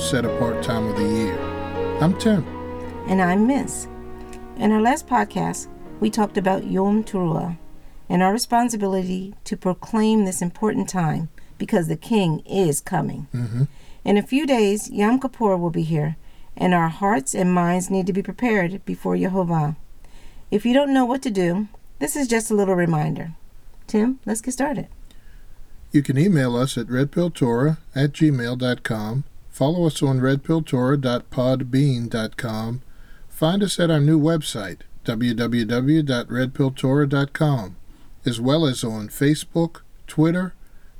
set apart time of the year. I'm Tim. And I'm Miss. In our last podcast, we talked about Yom Teruah and our responsibility to proclaim this important time because the King is coming. Mm-hmm. In a few days, Yom Kippur will be here, and our hearts and minds need to be prepared before Yehovah. If you don't know what to do, this is just a little reminder. Tim, let's get started. You can email us at redpilltorah at gmail.com, follow us on redpilltorah.podbean.com, find us at our new website, www.redpilltorah.com, as well as on Facebook, Twitter,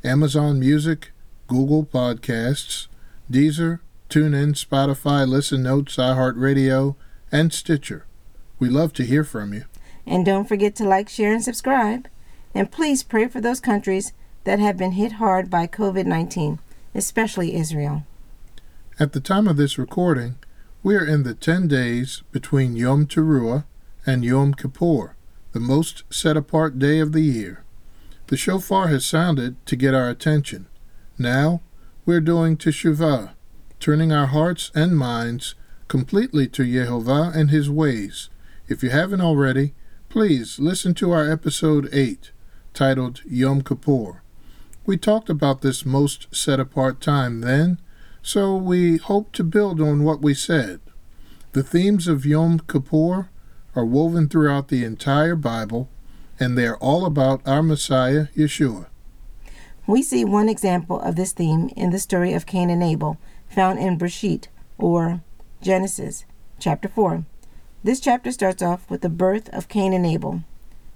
Amazon Music, Google Podcasts, Deezer, TuneIn, Spotify, Listen Notes, iHeartRadio, and Stitcher. We love to hear from you. And don't forget to like, share, and subscribe. And please pray for those countries that have been hit hard by COVID 19, especially Israel. At the time of this recording, we are in the 10 days between Yom Teruah and Yom Kippur, the most set apart day of the year. The shofar has sounded to get our attention. Now we're doing Teshuvah, turning our hearts and minds completely to Yehovah and His ways. If you haven't already, please listen to our episode 8, titled Yom Kippur. We talked about this most set apart time then, so we hope to build on what we said. The themes of Yom Kippur are woven throughout the entire Bible, and they're all about our Messiah, Yeshua. We see one example of this theme in the story of Cain and Abel, found in Bereshit, or Genesis, chapter 4. This chapter starts off with the birth of Cain and Abel.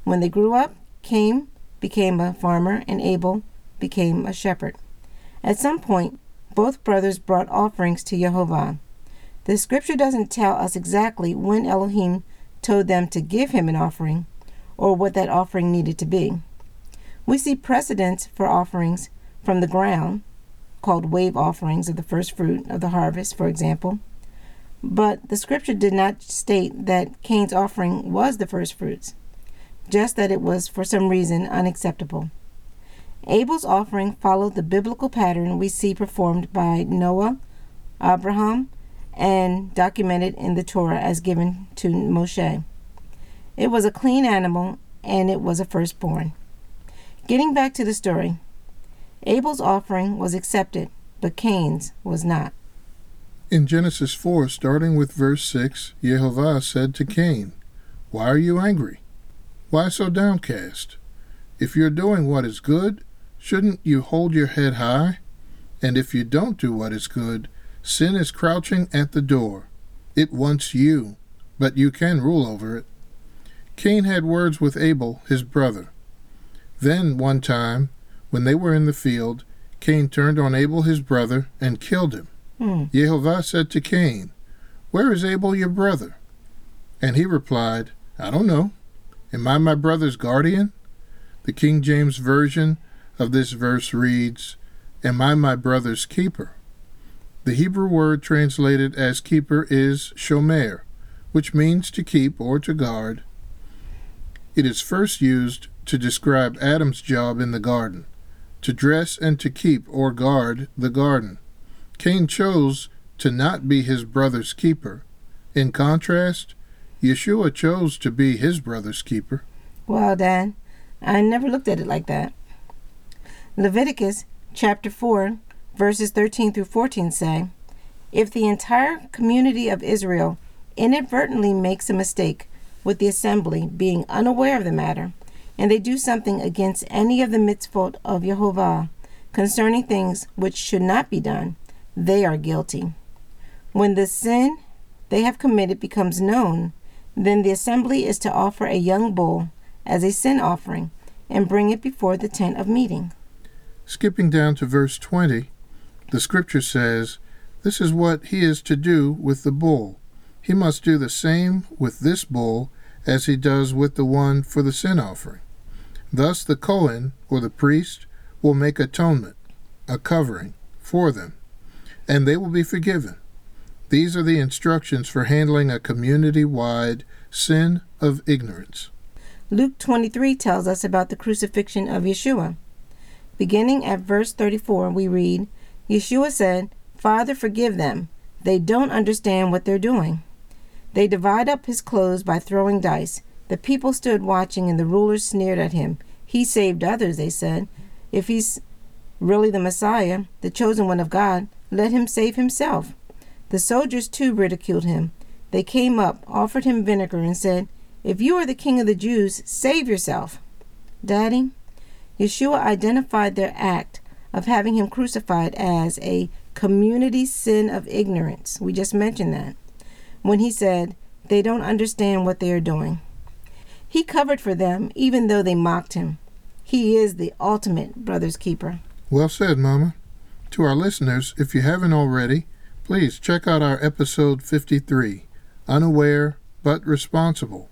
When they grew up, Cain became a farmer and Abel became a shepherd. At some point, both brothers brought offerings to Jehovah. The scripture doesn't tell us exactly when Elohim told them to give him an offering or what that offering needed to be. We see precedents for offerings from the ground, called wave offerings of the first fruit of the harvest, for example. But the scripture did not state that Cain's offering was the first fruits, just that it was for some reason unacceptable. Abel's offering followed the biblical pattern we see performed by Noah, Abraham, and documented in the Torah as given to Moshe. It was a clean animal and it was a firstborn. Getting back to the story, Abel's offering was accepted, but Cain's was not. In Genesis 4, starting with verse 6, Jehovah said to Cain, Why are you angry? Why so downcast? If you're doing what is good, shouldn't you hold your head high? And if you don't do what is good, sin is crouching at the door. It wants you, but you can rule over it. Cain had words with Abel, his brother. Then, one time, when they were in the field, Cain turned on Abel his brother and killed him. Hmm. Jehovah said to Cain, Where is Abel your brother? And he replied, I don't know. Am I my brother's guardian? The King James Version of this verse reads, Am I my brother's keeper? The Hebrew word translated as keeper is shomer, which means to keep or to guard. It is first used to describe Adam's job in the garden, to dress and to keep or guard the garden. Cain chose to not be his brother's keeper. In contrast, Yeshua chose to be his brother's keeper. Well, Dan, I never looked at it like that. Leviticus chapter 4, verses 13 through 14 say, If the entire community of Israel inadvertently makes a mistake with the assembly being unaware of the matter, and they do something against any of the mitzvot of Jehovah concerning things which should not be done, they are guilty. When the sin they have committed becomes known, then the assembly is to offer a young bull as a sin offering and bring it before the tent of meeting. Skipping down to verse 20, the scripture says, This is what he is to do with the bull. He must do the same with this bull as he does with the one for the sin offering. Thus the Cohen, or the priest, will make atonement, a covering, for them, and they will be forgiven. These are the instructions for handling a community wide sin of ignorance. Luke 23 tells us about the crucifixion of Yeshua. Beginning at verse 34, we read Yeshua said, Father, forgive them. They don't understand what they're doing. They divide up his clothes by throwing dice. The people stood watching, and the rulers sneered at him. He saved others, they said. If he's really the Messiah, the chosen one of God, let him save himself. The soldiers too ridiculed him. They came up, offered him vinegar, and said, If you are the king of the Jews, save yourself. Daddy, Yeshua identified their act of having him crucified as a community sin of ignorance. We just mentioned that. When he said, They don't understand what they are doing. He covered for them, even though they mocked him. He is the ultimate brother's keeper. Well said, Mama. To our listeners, if you haven't already, please check out our episode 53 Unaware but Responsible.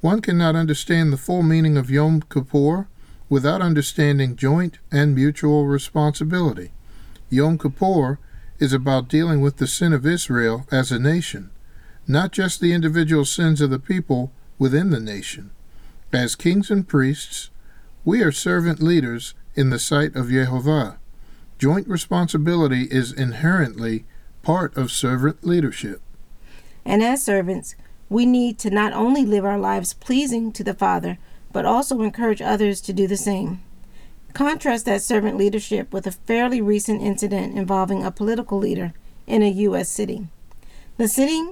One cannot understand the full meaning of Yom Kippur without understanding joint and mutual responsibility. Yom Kippur is about dealing with the sin of Israel as a nation, not just the individual sins of the people within the nation. As kings and priests, we are servant leaders in the sight of Jehovah. Joint responsibility is inherently part of servant leadership. And as servants, we need to not only live our lives pleasing to the Father, but also encourage others to do the same. Contrast that servant leadership with a fairly recent incident involving a political leader in a U.S. city. The city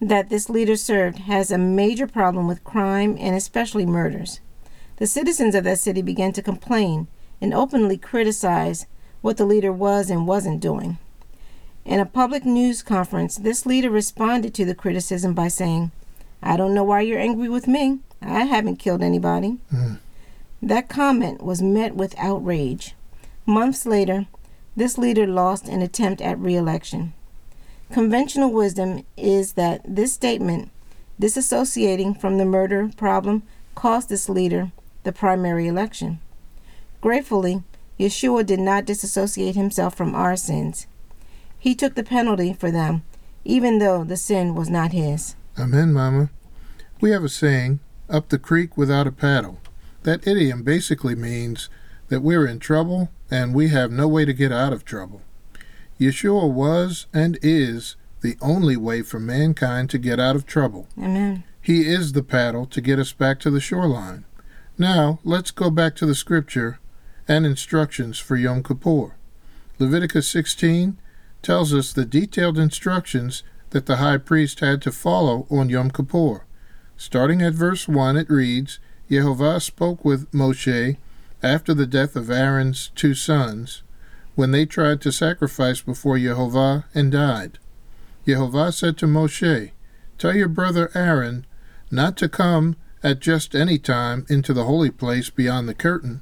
that this leader served has a major problem with crime and especially murders. The citizens of that city began to complain and openly criticize what the leader was and wasn't doing. In a public news conference, this leader responded to the criticism by saying, I don't know why you're angry with me. I haven't killed anybody. Mm. That comment was met with outrage. Months later, this leader lost an attempt at re election. Conventional wisdom is that this statement, disassociating from the murder problem, cost this leader the primary election. Gratefully, Yeshua did not disassociate himself from our sins. He took the penalty for them, even though the sin was not his. Amen, Mama. We have a saying up the creek without a paddle. That idiom basically means that we're in trouble and we have no way to get out of trouble. Yeshua was and is the only way for mankind to get out of trouble. Amen. He is the paddle to get us back to the shoreline. Now, let's go back to the scripture and instructions for Yom Kippur. Leviticus 16 tells us the detailed instructions that the high priest had to follow on Yom Kippur. Starting at verse 1, it reads Yehovah spoke with Moshe after the death of Aaron's two sons, when they tried to sacrifice before Yehovah and died. Yehovah said to Moshe, Tell your brother Aaron not to come at just any time into the holy place beyond the curtain,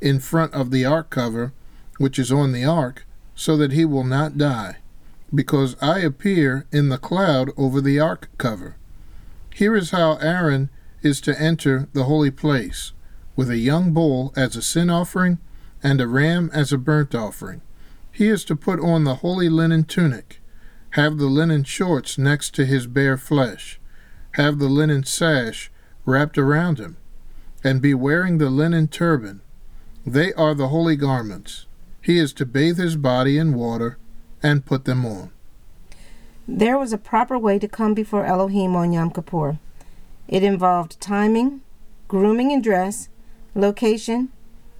in front of the ark cover, which is on the ark, so that he will not die, because I appear in the cloud over the ark cover. Here is how Aaron is to enter the holy place with a young bull as a sin offering and a ram as a burnt offering. He is to put on the holy linen tunic, have the linen shorts next to his bare flesh, have the linen sash wrapped around him, and be wearing the linen turban. They are the holy garments. He is to bathe his body in water and put them on. There was a proper way to come before Elohim on Yom Kippur. It involved timing, grooming and dress, location,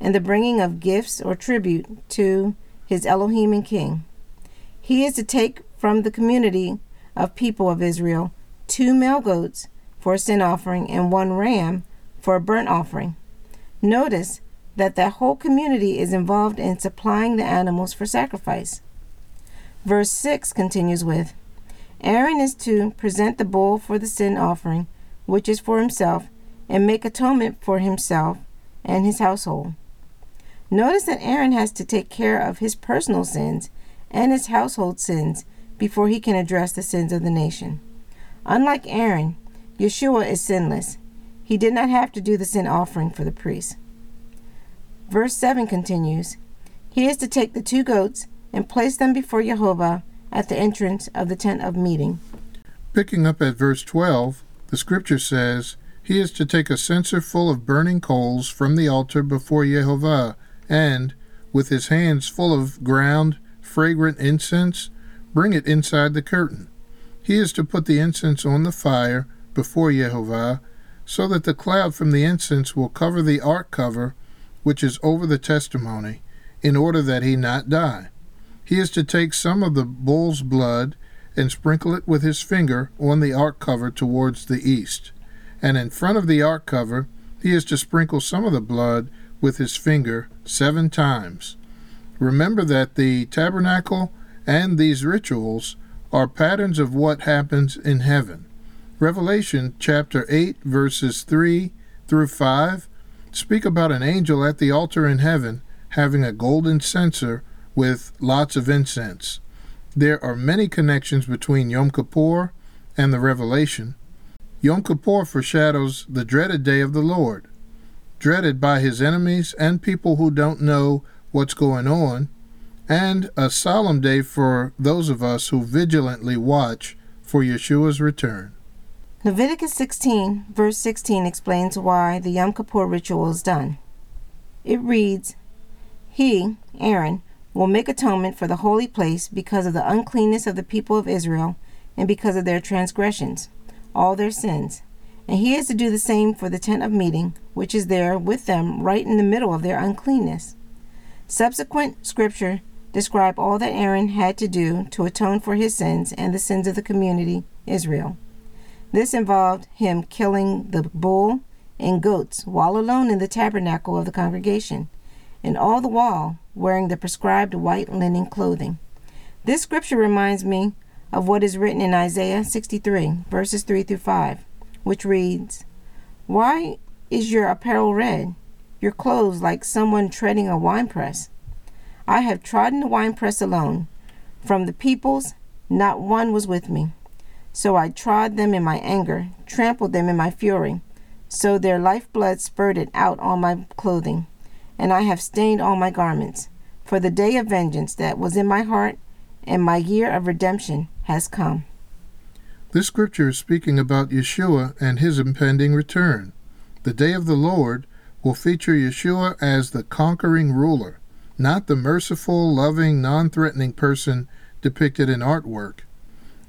and the bringing of gifts or tribute to his Elohim and King. He is to take from the community of people of Israel two male goats for a sin offering and one ram for a burnt offering. Notice that the whole community is involved in supplying the animals for sacrifice. Verse 6 continues with Aaron is to present the bull for the sin offering, which is for himself, and make atonement for himself and his household. Notice that Aaron has to take care of his personal sins and his household sins before he can address the sins of the nation. Unlike Aaron, Yeshua is sinless. He did not have to do the sin offering for the priest. Verse 7 continues He is to take the two goats and place them before Jehovah at the entrance of the tent of meeting. Picking up at verse 12, the scripture says, He is to take a censer full of burning coals from the altar before Jehovah, and, with his hands full of ground, fragrant incense, bring it inside the curtain. He is to put the incense on the fire before Jehovah, so that the cloud from the incense will cover the ark cover, which is over the testimony, in order that he not die. He is to take some of the bull's blood and sprinkle it with his finger on the ark cover towards the east. And in front of the ark cover, he is to sprinkle some of the blood with his finger seven times. Remember that the tabernacle and these rituals are patterns of what happens in heaven. Revelation chapter 8, verses 3 through 5 speak about an angel at the altar in heaven having a golden censer with lots of incense. There are many connections between Yom Kippur and the Revelation. Yom Kippur foreshadows the dreaded day of the Lord, dreaded by his enemies and people who don't know what's going on, and a solemn day for those of us who vigilantly watch for Yeshua's return. Leviticus 16, verse 16 explains why the Yom Kippur ritual is done. It reads, He, Aaron, will make atonement for the holy place because of the uncleanness of the people of Israel and because of their transgressions, all their sins. And he is to do the same for the tent of meeting, which is there with them right in the middle of their uncleanness. Subsequent scripture describe all that Aaron had to do to atone for his sins and the sins of the community, Israel. This involved him killing the bull and goats while alone in the tabernacle of the congregation, and all the while wearing the prescribed white linen clothing. This scripture reminds me of what is written in Isaiah 63, verses 3 through 5, which reads, Why is your apparel red, your clothes like someone treading a winepress? I have trodden the winepress alone. From the peoples, not one was with me. So I trod them in my anger, trampled them in my fury. So their lifeblood spurted out on my clothing and I have stained all my garments. For the day of vengeance that was in my heart and my year of redemption has come. This scripture is speaking about Yeshua and his impending return. The day of the Lord will feature Yeshua as the conquering ruler, not the merciful, loving, non threatening person depicted in artwork.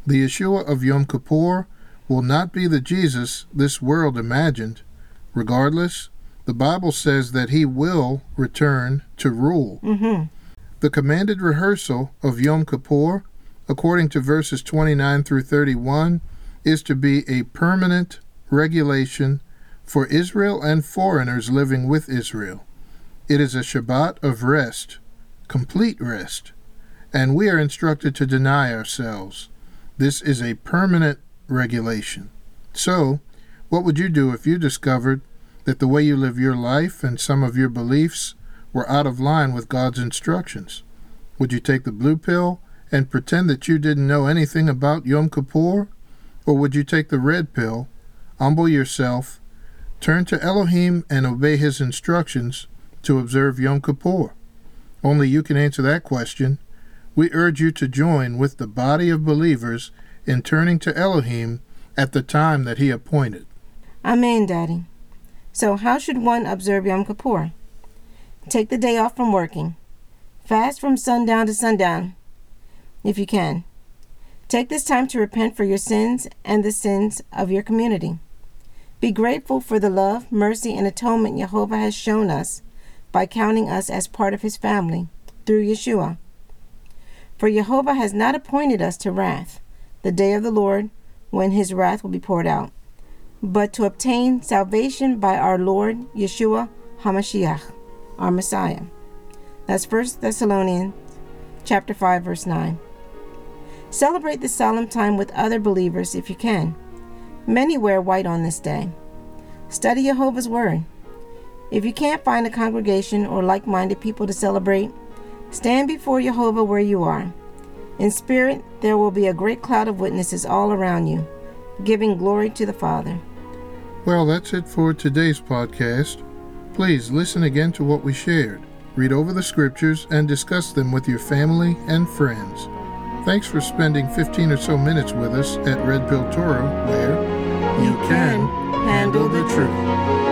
The Yeshua of Yom Kippur will not be the Jesus this world imagined. Regardless, the Bible says that he will return to rule. Mm-hmm. The commanded rehearsal of Yom Kippur, according to verses 29 through 31, is to be a permanent regulation for Israel and foreigners living with Israel. It is a Shabbat of rest, complete rest, and we are instructed to deny ourselves. This is a permanent regulation. So, what would you do if you discovered that the way you live your life and some of your beliefs were out of line with God's instructions? Would you take the blue pill and pretend that you didn't know anything about Yom Kippur? Or would you take the red pill, humble yourself, turn to Elohim, and obey his instructions to observe Yom Kippur? Only you can answer that question. We urge you to join with the body of believers in turning to Elohim at the time that he appointed. Amen, Daddy. So, how should one observe Yom Kippur? Take the day off from working. Fast from sundown to sundown, if you can. Take this time to repent for your sins and the sins of your community. Be grateful for the love, mercy, and atonement Jehovah has shown us by counting us as part of his family through Yeshua. For Jehovah has not appointed us to wrath, the day of the Lord, when his wrath will be poured out but to obtain salvation by our Lord Yeshua HaMashiach, our Messiah. That's 1 Thessalonians chapter 5 verse 9. Celebrate this solemn time with other believers if you can. Many wear white on this day. Study Jehovah's word. If you can't find a congregation or like-minded people to celebrate, stand before Jehovah where you are. In spirit, there will be a great cloud of witnesses all around you, giving glory to the Father. Well, that's it for today's podcast. Please listen again to what we shared. Read over the scriptures and discuss them with your family and friends. Thanks for spending 15 or so minutes with us at Red Pill Torah, where you can handle the truth.